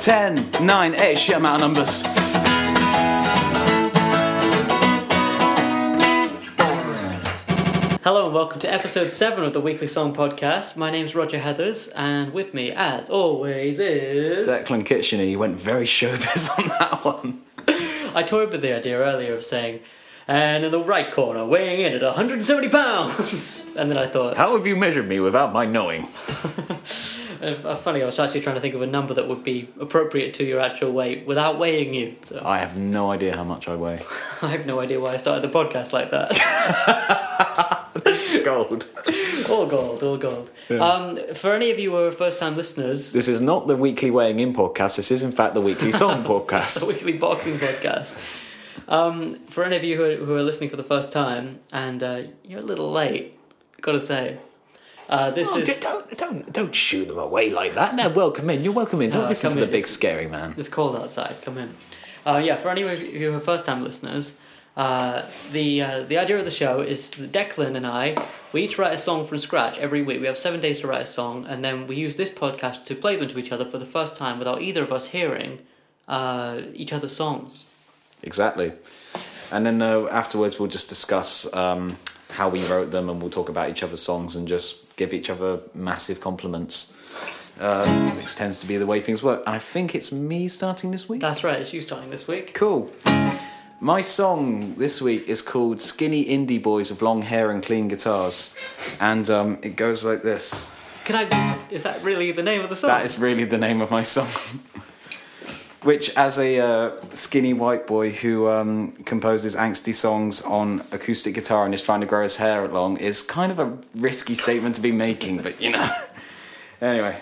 10, 9, 8, shit amount of numbers. Hello and welcome to episode 7 of the Weekly Song Podcast. My name's Roger Heathers, and with me, as always, is. Declan Kitchener, you went very showbiz on that one. I toyed with the idea earlier of saying, and in the right corner, weighing in at 170 pounds! and then I thought, How have you measured me without my knowing? uh, funny, I was actually trying to think of a number that would be appropriate to your actual weight without weighing you. So I have no idea how much I weigh. I have no idea why I started the podcast like that. Gold. all gold, all gold. Um, for any of you who are first time listeners, This is not the weekly weighing in podcast. This is, in fact, the weekly song podcast, the weekly boxing podcast. Um, for any of you who are, who are listening for the first time, and uh, you're a little late, gotta say, uh, this Oh, is don't don't don't shoo them away like that. No, welcome in. You're welcome in. Don't No, listen to the in. big It's- scary man. it's cold outside. Come in. Uh, yeah, for any of you who are first time listeners, uh, the uh, the idea of the show is that Declan and I we each write a song from scratch every week. We have seven days to write a song, and then we use this podcast to play them to each other for the first time without either of us hearing uh, each other's songs. Exactly. And then uh, afterwards, we'll just discuss um, how we wrote them, and we'll talk about each other's songs and just give each other massive compliments, uh, which tends to be the way things work. And I think it's me starting this week. That's right. It's you starting this week. Cool. My song this week is called Skinny Indie Boys with Long Hair and Clean Guitars. And um, it goes like this. Can I? Is that really the name of the song? That is really the name of my song. Which, as a uh, skinny white boy who um, composes angsty songs on acoustic guitar and is trying to grow his hair long, is kind of a risky statement to be making, but you know. Anyway.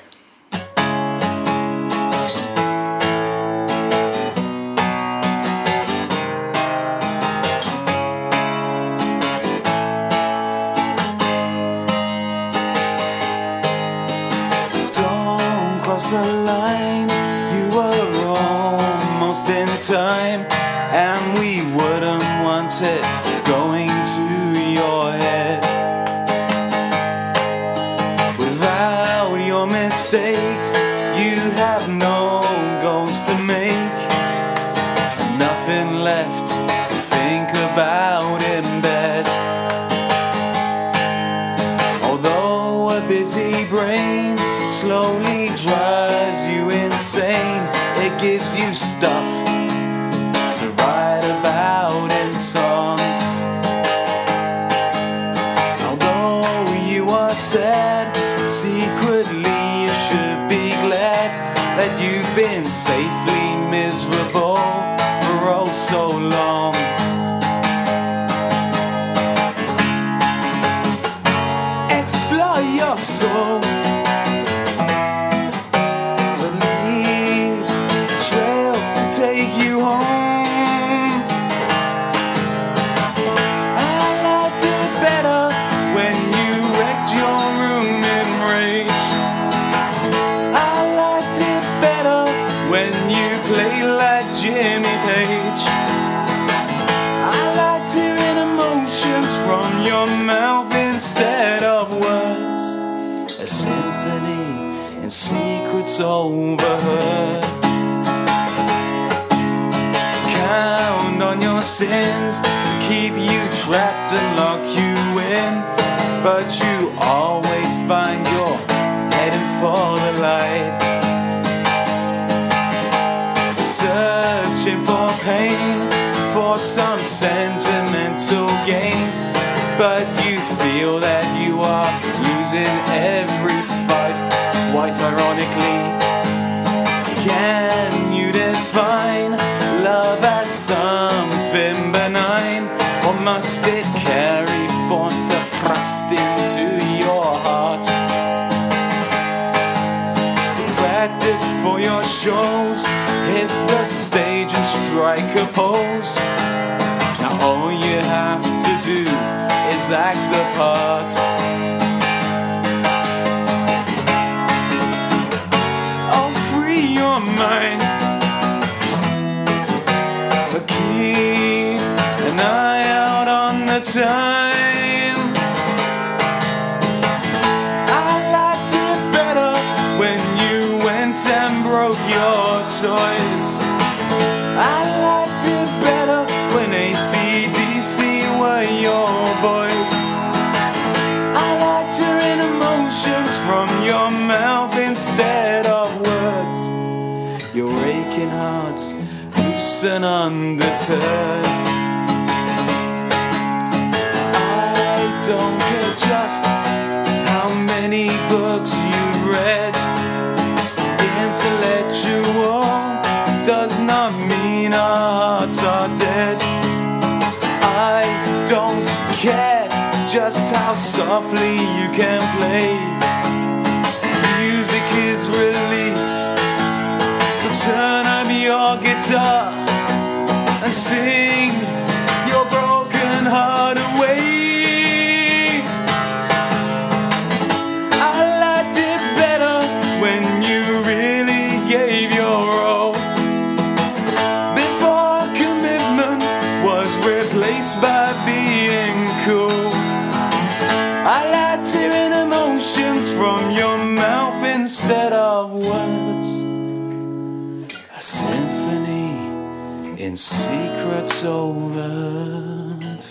Left secrets overheard. Count on your sins to keep you trapped and lock you in. But you always find you're heading for the light. Quite ironically, can you define love as something benign? Or must it carry force to thrust into your heart? Practice for your shows, hit the stage and strike a pose. Now all you have to do is act the part. Broke your toys. I liked it better when ACDC were your boys. I liked hearing emotions from your mouth instead of words. Your aching hearts loose and undeterred. I don't care just how many read. Intellectual does not mean our hearts are dead. I don't care just how softly you can play. Music is release. So turn up your guitar and sing instead of words. A symphony in secrets overt.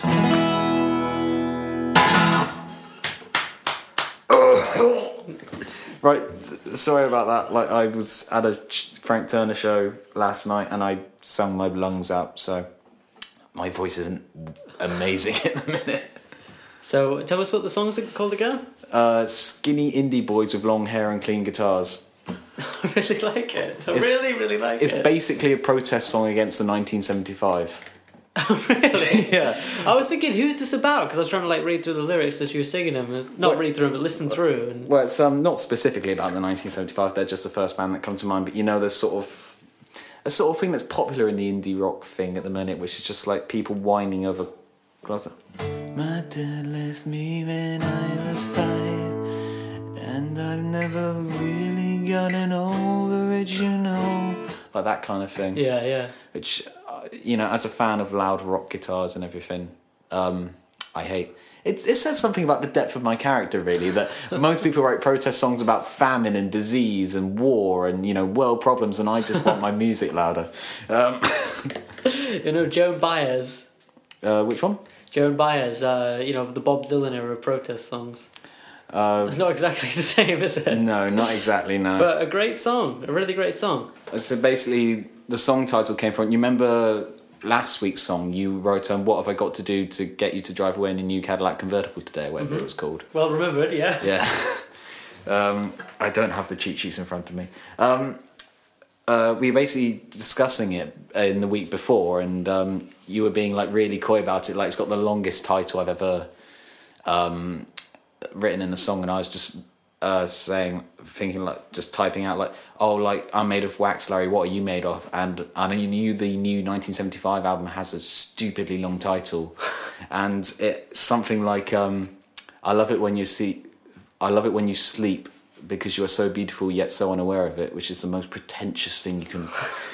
Right, sorry about that. Like I was at a Frank Turner show last night and I sung my lungs out, so my voice isn't amazing at the minute. So tell us what the song's called again. Uh, skinny indie boys with long hair and clean guitars. I really like it. I It's- really, really like It's it. It's basically a protest song against the 1975. really? Yeah. I was thinking, who's this about? Because I was trying to like read through the lyrics as you were singing them. Not What- read through them, but listen through. And Well, it's um, not specifically about the 1975. They're just the first band that come to mind. But you know, there's sort of a sort of thing that's popular in the indie rock thing at the minute, which is just like people whining over. Glass. My dad left me when I was five, and I've never really gotten over it. You know, like that kind of thing. yeah, yeah. which uh, you know as a fan of loud rock guitars and everything um, i hate it, it says something about the depth of my character really that most people write protest songs about famine and disease and war and you know world problems and i just want my music louder um, You know, Joan Baez. Uh, which one Joan Baez, uh, you know, the Bob Dylan era protest songs. uh, It's not exactly the same, is it? no not exactly no But a great song, a really great song. so basically the song title came from you remember last week's song you wrote um, what have i got to do to get you to drive away in a new cadillac convertible today or whatever it was called Well remembered, yeah. Yeah. um, I don't have the cheat sheets in front of me. Um, uh, we were basically discussing it in the week before, and um, you were being like really coy about it. Like it's got the longest title I've ever um, written in a song, and I was just uh, saying, thinking like, just typing out like, oh, like I'm made of wax, Larry. What are you made of? And I knew the new 1975 album has a stupidly long title, and it's something like, um, I love it when you see, I love it when you sleep because you are so beautiful yet so unaware of it, which is the most pretentious thing you can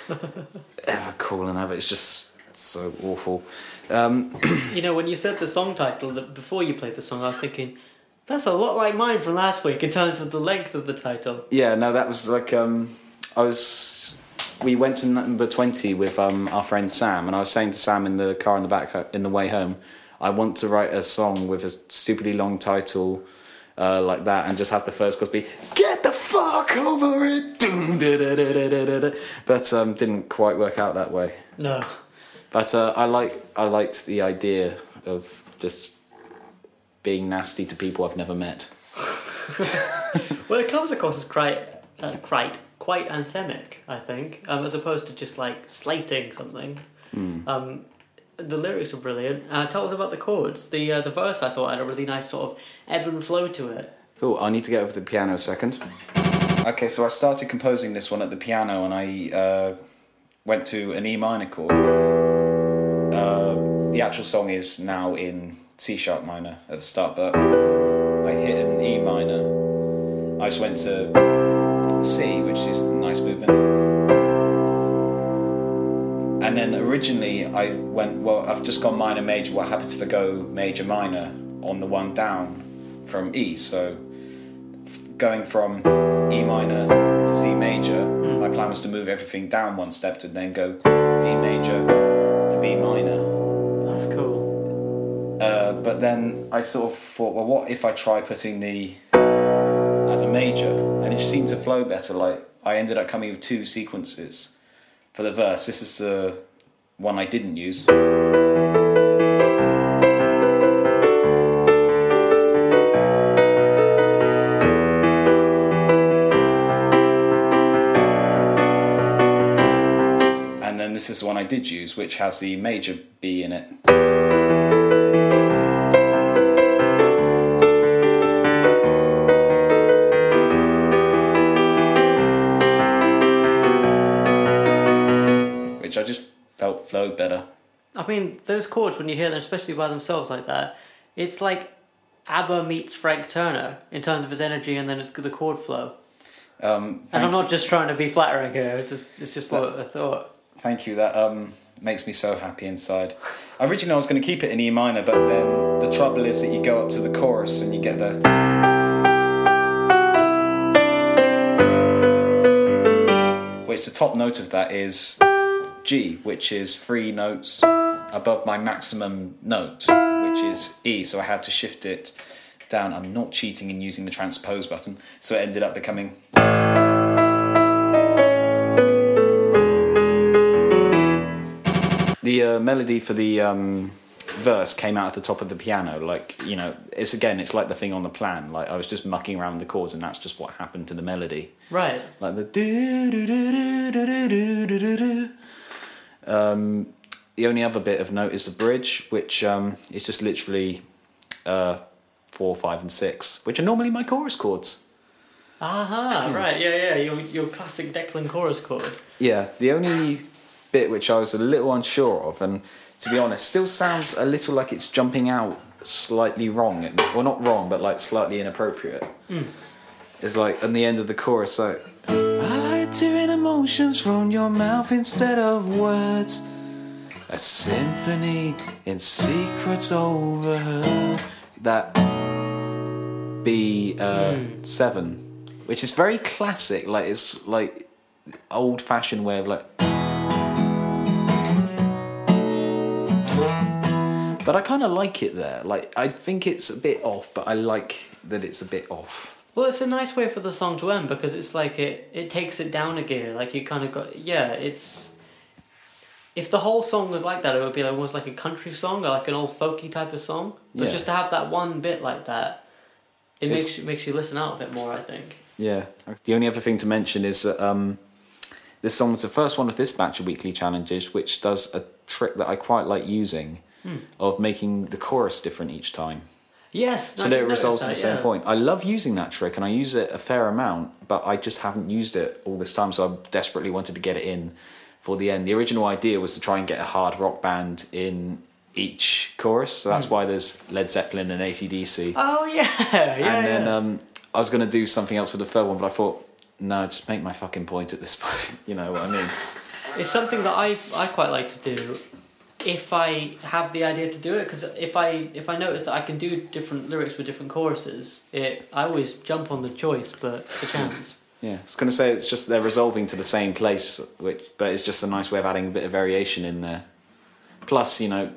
ever call and have. It's just so awful. Um, You know, when you said the song title that before you played the song, I was thinking, that's a lot like mine from last week in terms of the length of the title. Yeah, no, that was like um, I was. We went to number twenty with um, our friend Sam, and I was saying to Sam in the car in the back in the way home, I want to write a song with a stupidly long title. Uh, like that, and just have the first chorus be "Get the fuck over it," but um, didn't quite work out that way. No. But uh, I like I liked the idea of just being nasty to people I've never met. Well, it comes across as quite, uh, quite, quite anthemic, I think, um, as opposed to just like slating something. Um, the lyrics are brilliant. Uh, tell us about the chords. The uh, the verse I thought had a really nice sort of ebb and flow to it. Cool. I need to get over to the piano a second. Okay, so I started composing this one at the piano, and I uh, went to an E minor chord. The mm. actual song is now in C sharp minor at the start, but I hit an E minor. I just went to C, which is a nice movement. And then originally I went, well, I've just gone minor major. What happens if I go major minor on the one down from E? So going from E minor to C major, mm. my plan was to move everything down one step to then go D major to B minor. Uh, but then I sort of thought, well, what if I try putting the as a major? And it just seemed to flow better. Like I ended up coming with two sequences for the verse. This is the one I didn't use. And then this is the one I did use, which has the major B in it. I mean, those chords when you hear them, especially by themselves like that, it's like ABBA meets Frank Turner in terms of his energy and then it's the chord flow. Um, And I'm not just trying to be flattering here. It's just, it's just what I thought. Thank you. That um, makes me so happy inside. Originally, I was going to keep it in E minor, but then the trouble is that you go up to the chorus and you get the. Which the top note of that is G, which is three notes above my maximum note, which is E. So I had to shift it down. I'm not cheating in using the transpose button, so it ended up becoming. The uh, melody for the um, verse came out at the top of the piano. Like you know, it's again, it's like the thing on the plan. Like I was just mucking around the chords, and that's just what happened to the melody. Right. Like the do do do do do do do do do. Um, the only other bit of note is the bridge, which um, is just literally uh, four, five, and six, which are normally my chorus chords. Aha, right, yeah, yeah, your, your classic Declan chorus chords. Yeah, the only bit which I was a little unsure of, and to be honest, still sounds a little like it's jumping out slightly wrong. Well, not wrong, but like slightly inappropriate. It's like on the end of the chorus, like I like tearing emotions from your mouth instead of words. A symphony in secrets overheard. That B uh, seven, which is very classic. Like it's like old fashioned way of like. But I kind of like it there. Like I think it's a bit off, but I like that it's a bit off. Well, it's a nice way for the song to end because it's like it, it takes it down a gear. Like you kind of got yeah. It's if the whole song was like that, it would be like, almost like a country song or like an old folky type of song. But Yeah. just to have that one bit like that, it It's- makes you, makes you listen out a bit more. I think. Yeah. The only other thing to mention is that um, this song is the first one of this batch of weekly challenges, which does a trick that I quite like using, of making the chorus different each time. Yes. so that it results in the same yeah. point. I love using that trick, and I use it a fair amount, but I just haven't used it all this time. So I desperately wanted to get it in for the end. The original idea was to try and get a hard rock band in each chorus, so that's why there's Led Zeppelin and ACDC. Oh yeah, yeah. and then yeah. um, I was going to do something else for the third one, but I thought, no, just make my fucking point at this point. you know what I mean? It's something that I I quite like to do if I have the idea to do it because if I if I notice that I can do different lyrics with different choruses, it I always jump on the choice, but the chance. Yeah, I was going to say it's just they're resolving to the same place, which but it's just a nice way of adding a bit of variation in there. Plus, you know,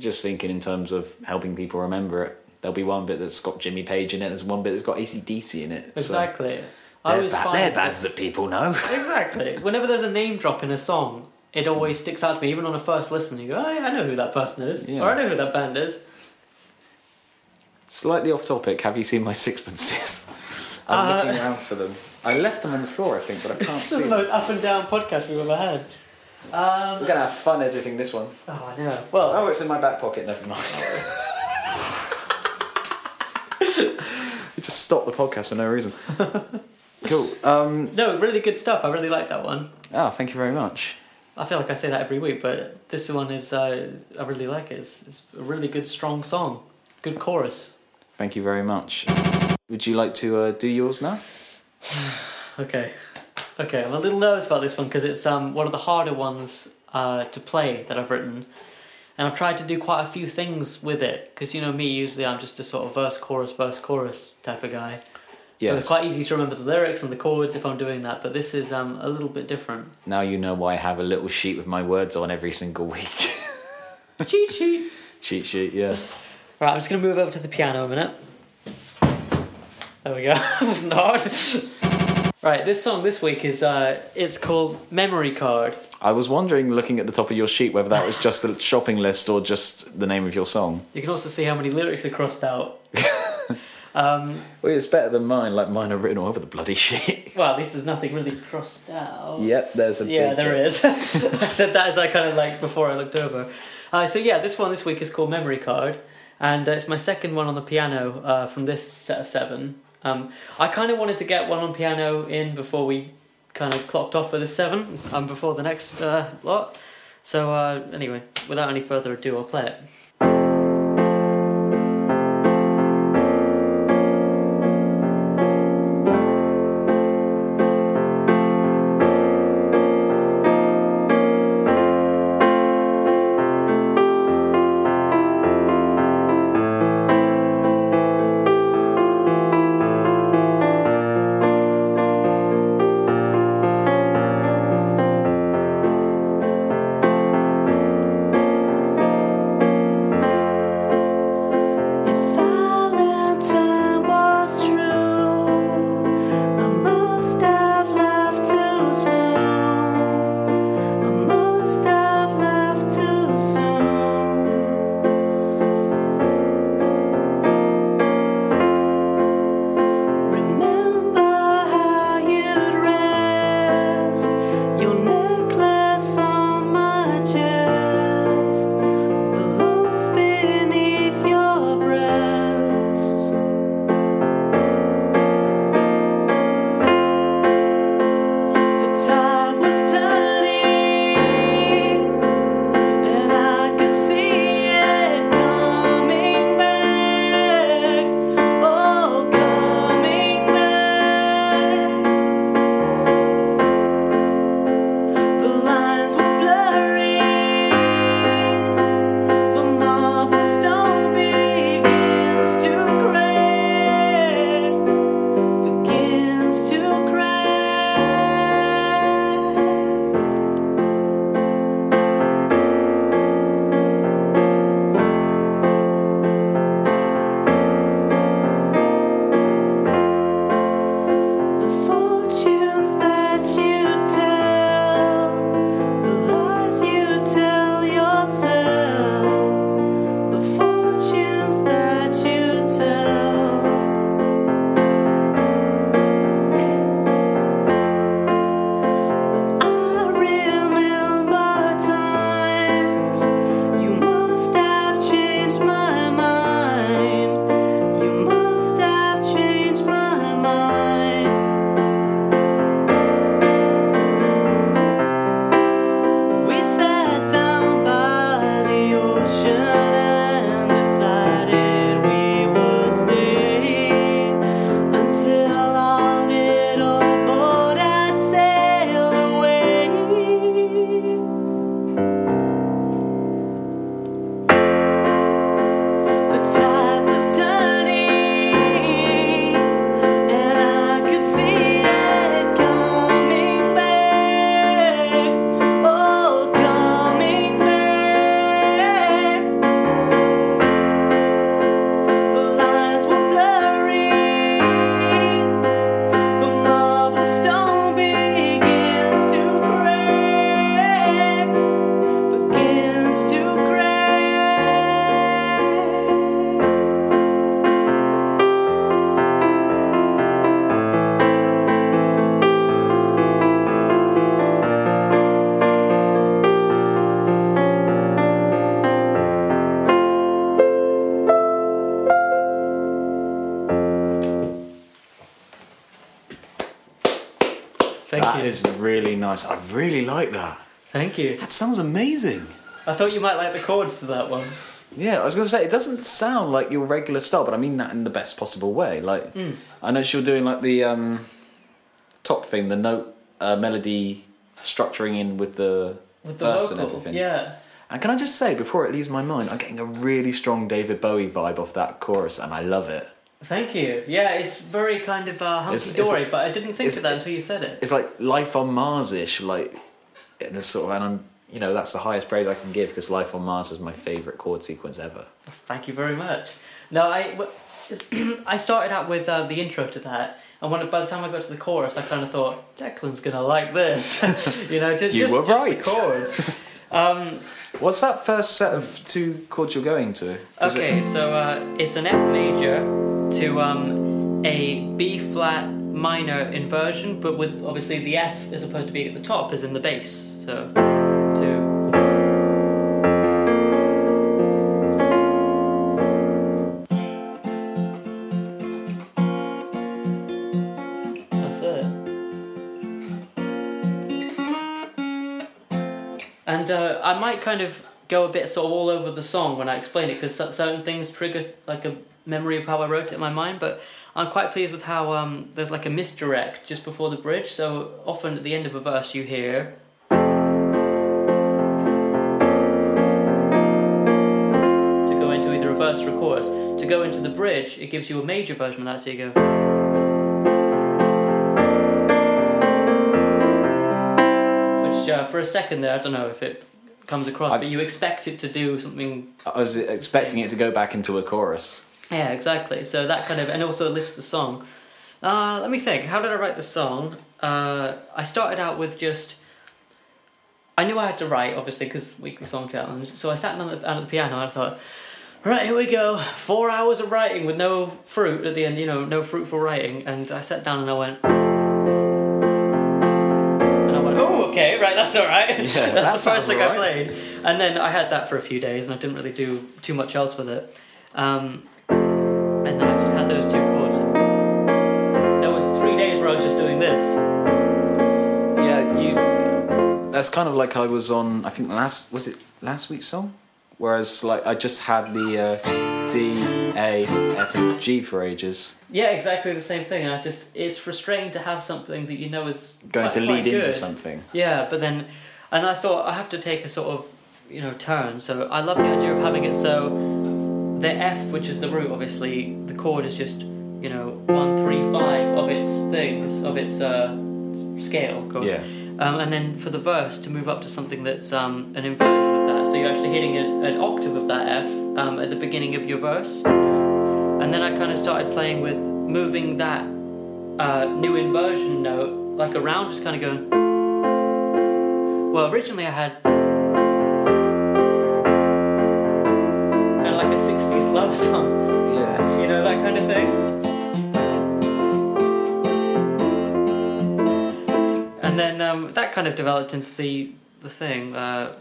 just thinking in terms of helping people remember it, there'll be one bit that's got Jimmy Page in it. There's one bit that's got ACDC in it. so Exactly. I they're, always ba- find they're bands that people know. Exactly. Whenever there's a name drop in a song, it always sticks out to me. Even on a first listen, you go, oh, yeah, I know who that person is, Yeah. or I know who that band is. Slightly off topic. Have you seen my sixpences? I'm Uh, looking around for them. I left them on the floor, I think, but I can't This see. is the most up and down podcast we've ever had. Um, We're gonna have fun editing this one. oh, I know. Well, Oh, it's in my back pocket. Never mind. we just stopped the podcast for no reason. cool. Um, no, really good stuff. I really like that one. oh, thank you very much. I feel like I say that every week, but this one is, uh, I really like it. It's, it's a really good, strong song. Good chorus. Thank you very much. Would you like to uh, do yours now? Okay. Okay, I'm a little nervous about this one because it's um, one of the harder ones uh, to play that I've written. And I've tried to do quite a few things with it because, you know, me, usually I'm just a sort of verse, chorus, verse, chorus type of guy. So it's quite easy to remember the lyrics and the chords if I'm doing that, but this is um, a little bit different. Now you know why I have a little sheet with my words on every single week. Cheat sheet! Cheat sheet, yeah. Right, I'm just going to move over to the piano a minute. There we go. that wasn't right, this song this week is uh, it's called Memory Card. I was wondering, looking at the top of your sheet, whether that was just the shopping list or just the name of your song. You can also see how many lyrics are crossed out. um, Well, it's better than mine. Like mine are written all over the bloody sheet. well, at least there's nothing really crossed out. Yep, there's a Yeah, there is. I said that as I kind of like before I looked over. Uh, so yeah, this one this week is called Memory Card, and uh, it's my second one on the piano uh, from this set of seven. Um, I kind of wanted to get one on piano in before we kind of clocked off for the seven, um, before the next uh, lot. So uh, anyway, without any further ado, I'll play it. Really like that. Thank you. That sounds amazing. I thought you might like the chords to that one. Yeah, I was going to say it doesn't sound like your regular style, but I mean that in the best possible way. Like Hmm. I know you're doing like the um, top thing, the note uh, melody structuring in with the With the verse and everything. Yeah. And can I just say before it leaves my mind, I'm getting a really strong David Bowie vibe off that chorus, and I love it. Thank you. Yeah, it's very kind of uh, hunky dory, like- but I didn't think of that until you said it. It's like life on Mars ish, like in a sort of, and I'm, you know, that's the highest praise I can give because life on Mars is my favorite chord sequence ever. Thank you very much. No, I, I started out with uh, the intro to that, and when by the time I got to the chorus, I kind of thought Declan's gonna like this. you know, just You just, were just right. the chords. um, What's that first set of two chords you're going to? Is it- okay, so uh, it's an F major to um, a B flat minor inversion, but with obviously the F is supposed to be at the top, as in the bass. So two. That's it. And uh, I might kind of go a bit sort of all over the song when I explain it because certain things trigger like a memory of how I wrote it in my mind. But I'm quite pleased with how um, there's like a misdirect just before the bridge. So often at the end of a verse you hear. To go into either a verse or a chorus. To go into the bridge, it gives you a major version of that, so you go. Which, uh, for a second there, I don't know if it comes across, I- but you expect it to do something. I was expecting it to go back into a chorus. Yeah, exactly. So that kind of, and also it lifts the song. Uh, let me think. How did I write the song? Uh, I started out with just. I knew I had to write, obviously, because weekly song challenge. So I sat down at, the, down at the piano and I thought, right, here we go. Four hours of writing with no fruit at the end, you know, no fruitful writing. And I sat down and I went. And I went, oh, okay, right, that's all right. that's that the first thing I played. And then I had that for a few days and I didn't really do too much else with it. Um, and then I just had those two chords. There was three days where I was just doing this. Yeah, you. That's kind of like I was on. I think last was it last week's song, whereas like I just had the uh, D, A, F, and G for ages. Yeah, exactly the same thing. I just it's frustrating to have something that you know is Going quite- to lead into something. Yeah, but then, and I thought I have to take a sort of you know turn. So I love the idea of having it so the F, which is the root, obviously the chord is just you know one three five of its things of its uh, scale, of course. Yeah. Um, and then for the verse to move up to something that's um, an inversion of that. So you're actually hitting a, an octave of that F um, at the beginning of your verse. And then I kind of started playing with moving that uh, new inversion note like around, just kind of going. Well, originally I had love song, Yeah. you know, that kind of thing. And then um, that kind of developed into the the thing. Uh,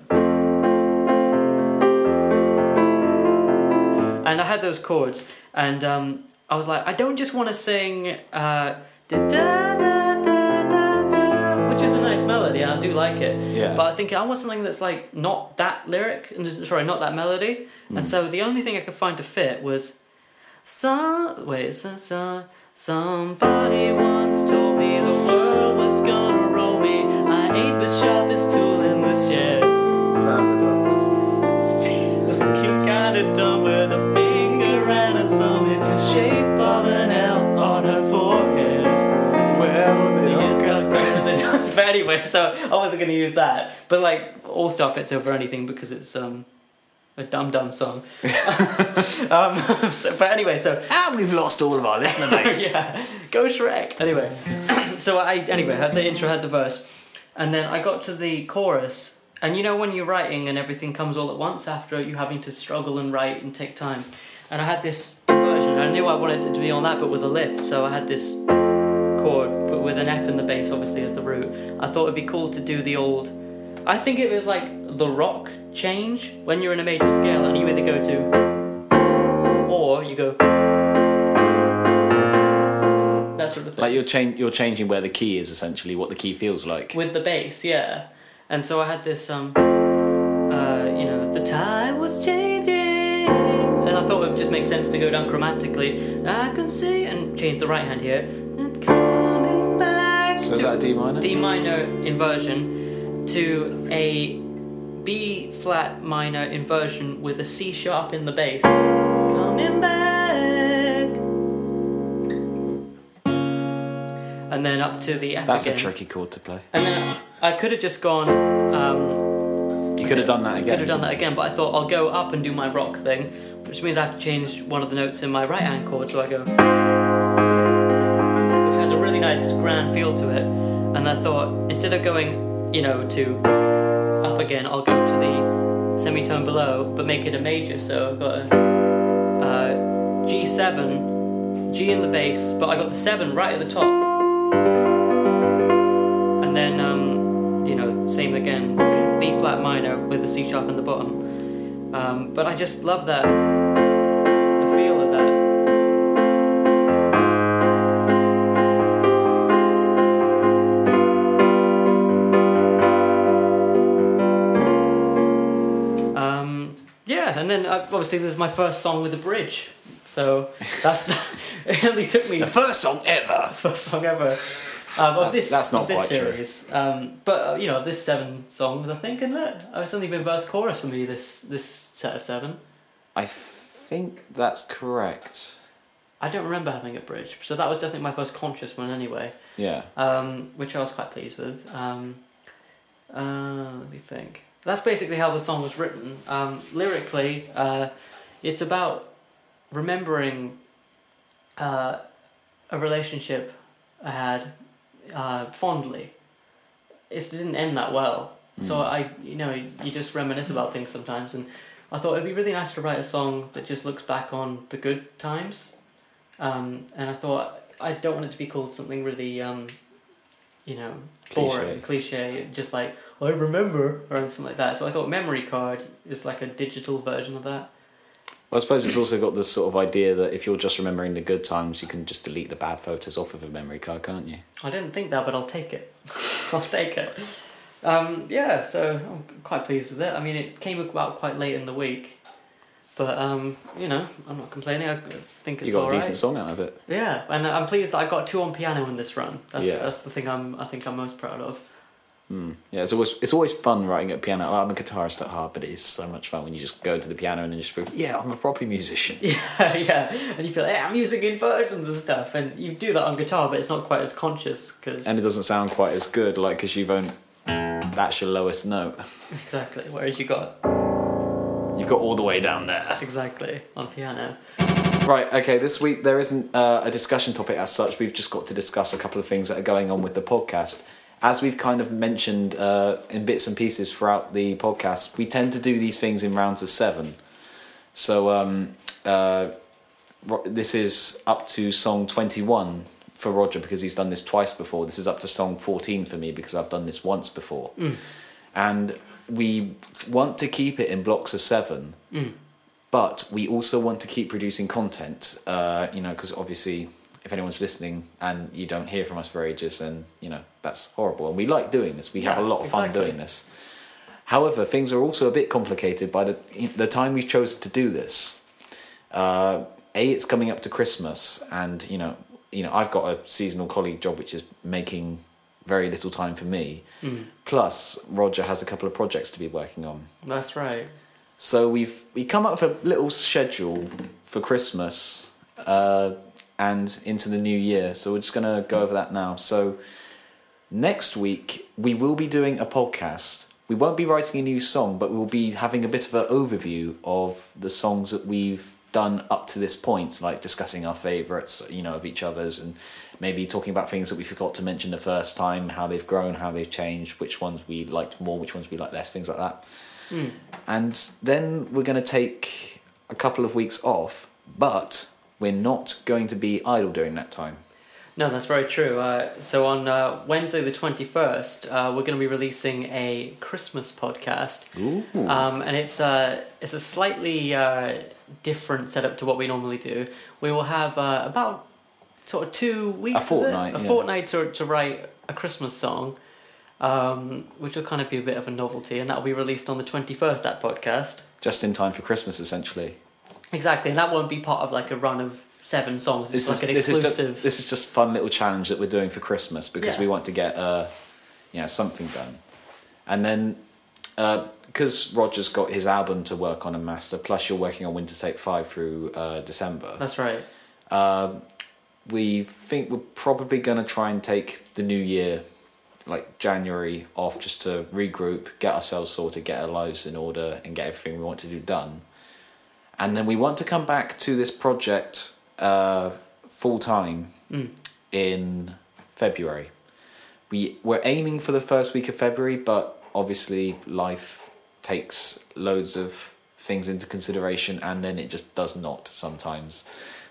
and I had those chords, and um, I was like, I don't just want to sing uh, I do like it. Yeah. But I think I want something that's like not that lyric, and just- sorry, not that melody. And mm. so the only thing I could find to fit was some wait, so, so, somebody once told me the world was gonna roll me. I ain't the sharpest so I wasn't gonna use that. But like all stuff fits over anything because it's um a dum dum song. um, so, but anyway, so And we've lost all of our listener base. yeah, go Shrek. Anyway, so I anyway had the intro, had the verse, and then I got to the chorus. And you know when you're writing and everything comes all at once after you having to struggle and write and take time. And I had this version. I knew I wanted it to be on that, but with a lift. So I had this chord, but with an F in the bass, obviously as the root. I thought it'd be cool to do the old. I think it was like the rock change when you're in a major scale, and you either go to, or you go. That sort of thing. Like you're change, you're changing where the key is essentially what the key feels like. with the bass, yeah. And so I had this, um, uh, you know, the tide was changing, and I thought it would just make sense to go down chromatically. I can see and change the right hand here, so, is that D minor? D minor inversion to a B flat minor inversion with a C sharp in the bass. Coming back. And then up to the F. That's again. a tricky chord to play. And then I could have just gone. Um, you could have done that again. Could have done that again, but I thought I'll go up and do my rock thing, which means I have to change one of the notes in my right hand chord. So I go nice grand feel to it. And I thought instead of going, you know, to up again, I'll go to the semitone below, but make it a major. So I've got a uh, G7, G in the bass, but I got the seven right at the top. And then, um, you know, same again, B flat minor with the C sharp in the bottom. Um, but I just love that, the feel of and then uh, obviously there's my first song with a bridge. So that's it. Only took me The first song ever. first song ever um, of That's- this that's not of this series. Um, but uh, you know, this seven songs, I think, and look, it's only been verse chorus for me this this set of seven. I think that's correct. I don't remember having a bridge, so that was definitely my first conscious one anyway, Yeah. um, which I was quite pleased with. Um, uh, let me think. That's basically how the song was written. Um, lyrically, uh, it's about remembering uh, a relationship I had uh, fondly. It didn't end that well, so Mm. I, you know, you just reminisce about things sometimes, and I thought it'd be really nice to write a song that just looks back on the good times. Um, and I thought I don't want it to be called something really, um, you know, boring, cliche, just like I remember or something like that. So I thought memory card is like a digital version of that. Well, I suppose it's also got this sort of idea that if you're just remembering the good times, you can just delete the bad photos off of a memory card, can't you? I didn't think that, but I'll take it. I'll take it. Um, yeah, so I'm quite pleased with it. I mean, it came about quite late in the week, but um, you know, I'm not complaining. I think it's you got a decent song out of it. Yeah, and I'm pleased that I got two on piano in this run. That's Yeah. that's the thing I'm I think I'm most proud of. Mm. Yeah, it's always it's always fun writing at piano. I'm a guitarist at heart, but it is so much fun when you just go to the piano and then just go, yeah, I'm a proper musician. Yeah, yeah, and you feel like, hey, I'm using inversions and stuff, and you do that on guitar, but it's not quite as conscious because And it doesn't sound quite as good, like because you've owned that's your lowest note. exactly. Whereas you got You've got all the way down there. exactly on piano. Right, okay, this week there isn't uh, a discussion topic as such. We've just got to discuss a couple of things that are going on with the podcast. As we've kind of mentioned uh, in bits and pieces throughout the podcast, we tend to do these things in rounds of seven. So um, uh, Ro- this is up to song 21 for Roger because he's done this twice before. This is up to song 14 for me because I've done this once before. And we want to keep it in blocks of seven Mm. but we also want to keep producing content uh, you know because obviously if anyone's listening and you don't hear from us for ages then you know that's horrible. And we like doing this. We have a lot of fun doing this. However things are also a bit complicated by the the time we've chosen to do this. Uh, a it's coming up to christmas and you know you know i've got a seasonal colleague job which is making very little time for me Mm. plus roger has a couple of projects to be working on That's right. so we've we come up with a little schedule for Christmas uh, and into the new year. So we're just gonna go over that now. So next week we will be doing a podcast. We won't be writing a new song, but we'll be having a bit of an overview of the songs that we've done up to this point, like discussing our favourites, you know, of each other's, and maybe talking about things that we forgot to mention the first time, how they've grown, how they've changed, which ones we liked more, which ones we liked less, things like that Mm. and then we're going to take a couple of weeks off but we're not going to be idle during that time No, that's very true. Uh, so on uh, Wednesday the twenty first, uh, we're going to be releasing a Christmas podcast. Ooh. Um, and it's a it's a slightly uh, different setup to what we normally do. We will have uh, about sort of two weeks, it? fortnight, a yeah. fortnight to to write a Christmas song, um, which will kind of be a bit of a novelty, and that will be released on the twenty first. That podcast, just in time for christmas essentially exactly, and that won't be part of like a run of seven songs. It's like an this is exclusive. just this is just fun little challenge that we're doing for christmas because Yeah. we want to get uh you know something done and then because roger's got his album to work on and master plus you're working on winter tape 5 through uh, december That's right. Um, we think we're probably going to try and take the new year, like January, off just to regroup, get ourselves sorted, get our lives in order, and get everything we want to do done. And then we want to come back to this project uh, full time Mm. in February. We we're aiming for the first week of February, but obviously life takes loads of things into consideration, and then it just does not sometimes.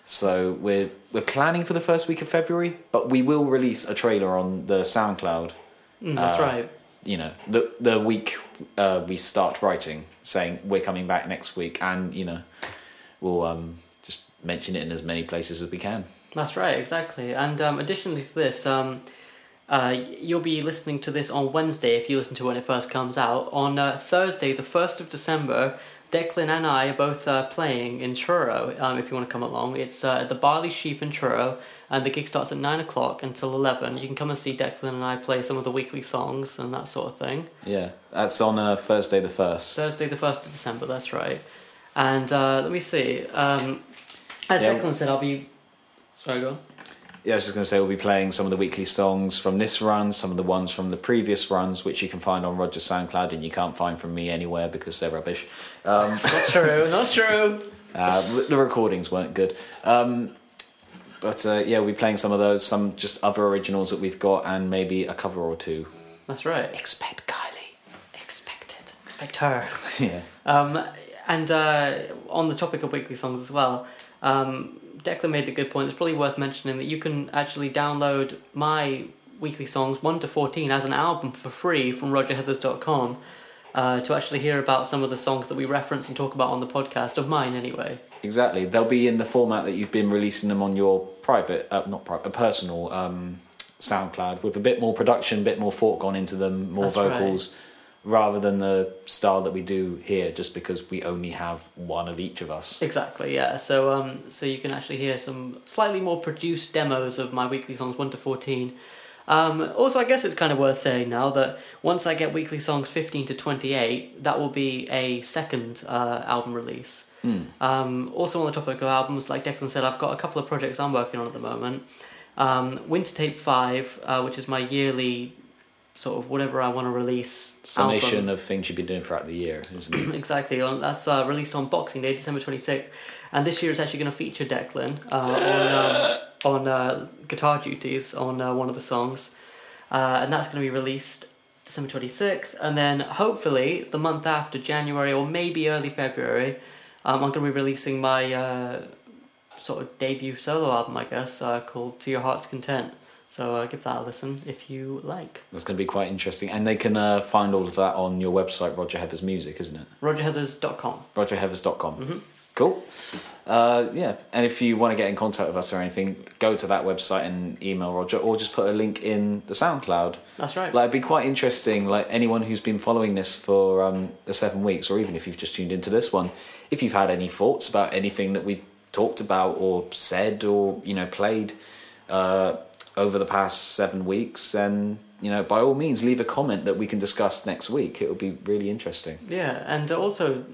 So we're we're planning for the first week of February, but we will release a trailer on the SoundCloud. Mm, that's Uh, right. You know, the the week uh, we start writing, saying we're coming back next week, and you know, we'll um, just mention it in as many places as we can. That's right, exactly. And um, additionally to this, um, uh, you'll be listening to this on Wednesday if you listen to when it first comes out. On uh, Thursday, the 1st of December, Declan and I are both uh, playing in Truro, um, if you want to come along. It's uh, at the Barley Sheaf in Truro, and the gig starts at 9 o'clock until 11. You can come and see Declan and I play some of the weekly songs and that sort of thing. Yeah, that's on uh, Thursday the first. Thursday, the 1st of December, that's right. And uh, let me see. Um, as Yeah. Declan said, I'll be. Sorry, go on. Yeah, I was just going to say we'll be playing some of the weekly songs from this run, some of the ones from the previous runs, which you can find on Roger's SoundCloud and you can't find from me anywhere because they're rubbish. Um, Not true, not true. uh, the recordings weren't good. Um, but uh, yeah, we'll be playing some of those, some just other originals that we've got, and maybe a cover or two. That's right. Expect Kylie. Expect it. Expect her. yeah. Um, and uh, on the topic of weekly songs as well, um, Declan made the good point. It's probably worth mentioning that you can actually download my weekly songs 1 to 14 as an album for free from rogerheathers.com uh, to actually hear about some of the songs that we reference and talk about on the podcast, of mine anyway. Exactly. They'll be in the format that you've been releasing them on your private, uh, not private, a personal um, SoundCloud with a bit more production, a bit more thought gone into them, more That's right. Rather than the style that we do here, just because we only have one of each of us. Exactly, yeah. So um, so you can actually hear some slightly more produced demos of my weekly songs one to fourteen. Um, also, I guess it's kind of worth saying now that once I get weekly songs fifteen to twenty eight, that will be a second uh, album release. Hmm. Um, also, on the topic of albums, like Declan said, I've got a couple of projects I'm working on at the moment. Um, Winter Tape Five, uh, which is my yearly sort of whatever I want to release Summation album. of things you've been doing throughout the year, isn't it? exactly. That's uh, released on Boxing Day, December 26th. And this year it's actually going to feature Declan uh, on, um, on uh, guitar duties on uh, one of the songs. Uh, and that's going to be released December 26th. And then hopefully the month after, January or maybe early February, um, I'm going to be releasing my uh, sort of debut solo album, I guess, uh, called To Your Heart's Content. So uh, give that a listen if you like. That's going to be quite interesting. And they can uh, find all of that on your website, Roger Heathers Music, isn't it? RogerHeathers.com. rogerheathers.com. Mhm. Cool. Uh, yeah, and if you want to get in contact with us or anything, go to that website and email Roger, or just put a link in the SoundCloud. That's right. Like, it'd be quite interesting. Like anyone who's been following this for um, the seven weeks, or even if you've just tuned into this one, if you've had any thoughts about anything that we've talked about or said or you know played uh, over the past seven weeks, and you know by all means leave a comment that we can discuss next week. It would be really interesting. Yeah, and also,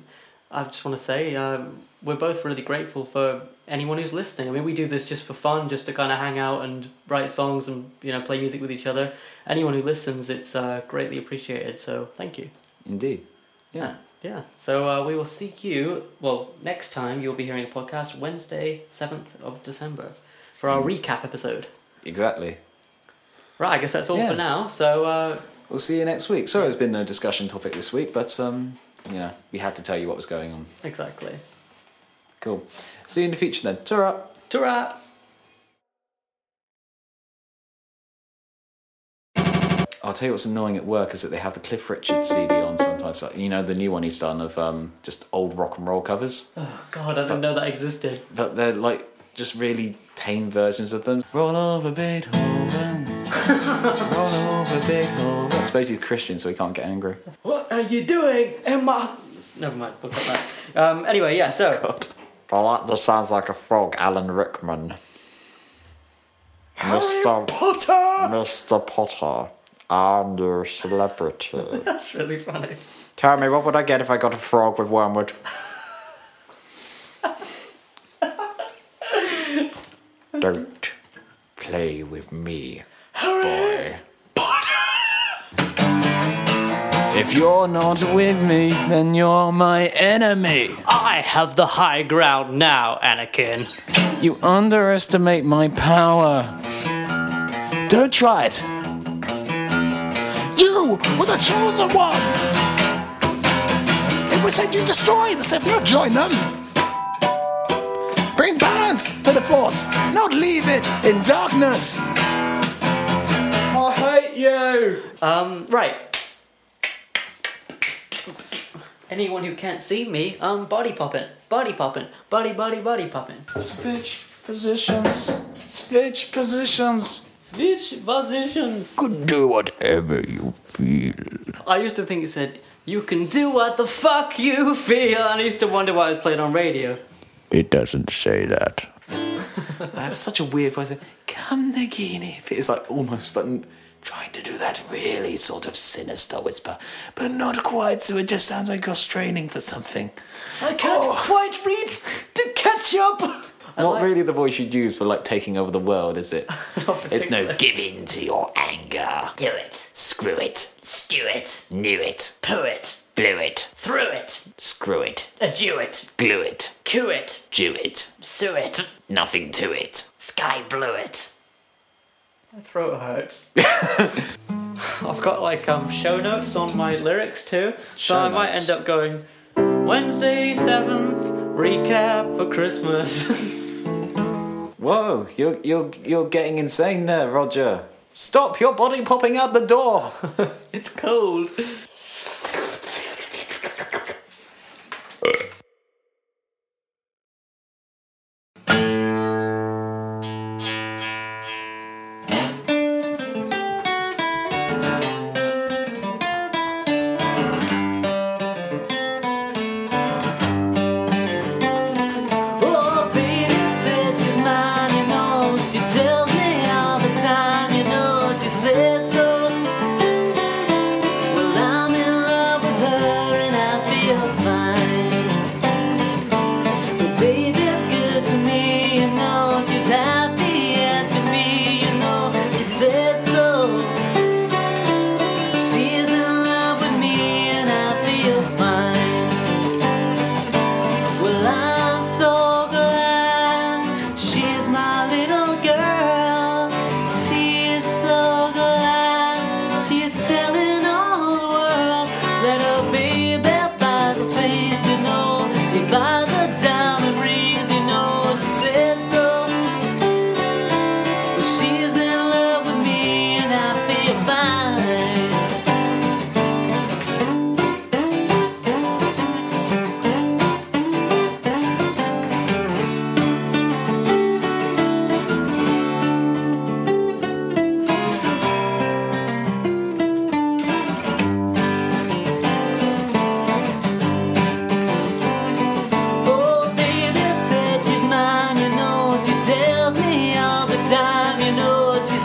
I just want to say um, we're both really grateful for anyone who's listening. I mean, we do this just for fun, just to kind of hang out and write songs and you know play music with each other. Anyone who listens, it's uh, greatly appreciated. So thank you. Indeed. Yeah. yeah. So uh, we will see you. Well, next time you'll be hearing a podcast Wednesday, seventh of December, for our recap episode. Exactly. Right, I guess that's all Yeah. for now. So uh, We'll see you next week. Sorry, there's been no discussion topic this week, but um, you know, we had to tell you what was going on. exactly. Cool. See you in the future then. Ta Ta-ra! I'll tell you what's annoying at work is that they have the Cliff Richard CD on sometimes. Like, you know, the new one he's done of um, just old rock and roll covers, Oh God, I didn't know that existed. but they're like just really tame versions of them. Roll over Beethoven. Roll over Beethoven. It's basically Christian, so he can't get angry. What are you doing in my... Never mind, we'll cut that. Um, anyway, yeah, so... God. Well, that just sounds like a frog, Alan Rickman. Mr. Potter! Mr. Potter, I'm your celebrity. That's really funny. Tell me, what would I get if I got a frog with wormwood? Don't play with me, boy. If you're not with me, then you're my enemy. I have the high ground now, Anakin. You underestimate my power. Don't try it. You were the chosen one! It was said you destroy the Sith, not join them! Bring balance to the Force, not leave it in darkness! I hate you. Um, right. Anyone who can't see me, um, body popping, body popping, body, body, body popping. Switch positions. Switch positions. Switch positions. Could do whatever you feel. I used to think it said, you can do what the fuck you feel, and I used to wonder why it was played on radio. It doesn't say that. That's such a weird voice. Come, Nagini. It's like almost, but trying to do that really sort of sinister whisper, but not quite. So it just sounds like you're straining for something. I can't oh. quite read the ketchup. Not like- really the voice you'd use for like taking over the world, is it? it's no give in to your anger. Do it. Screw it. Stew it. Knew it. Poo it. Blew it. Threw it. Screw it. Adue it. Glue it. Coo it. Jew it. Sue it. Nothing to it. Sky blew it. My throat hurts. I've got like um show notes on my lyrics too, so Show I might notes. end up going Wednesday seventh recap for Christmas. Whoa, you're you're you're getting insane there, Roger. Stop! Your body popping out the door. it's cold. Know.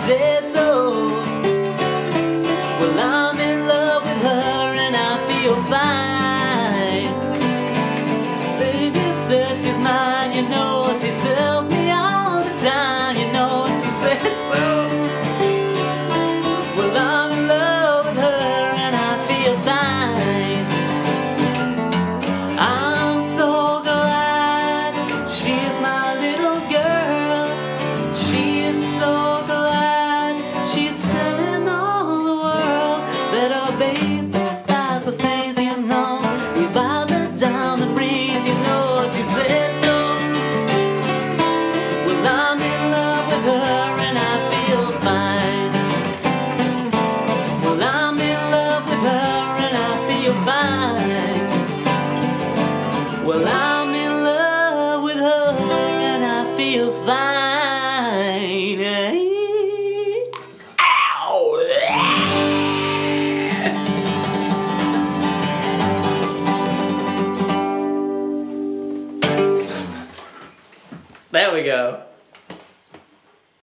Know. She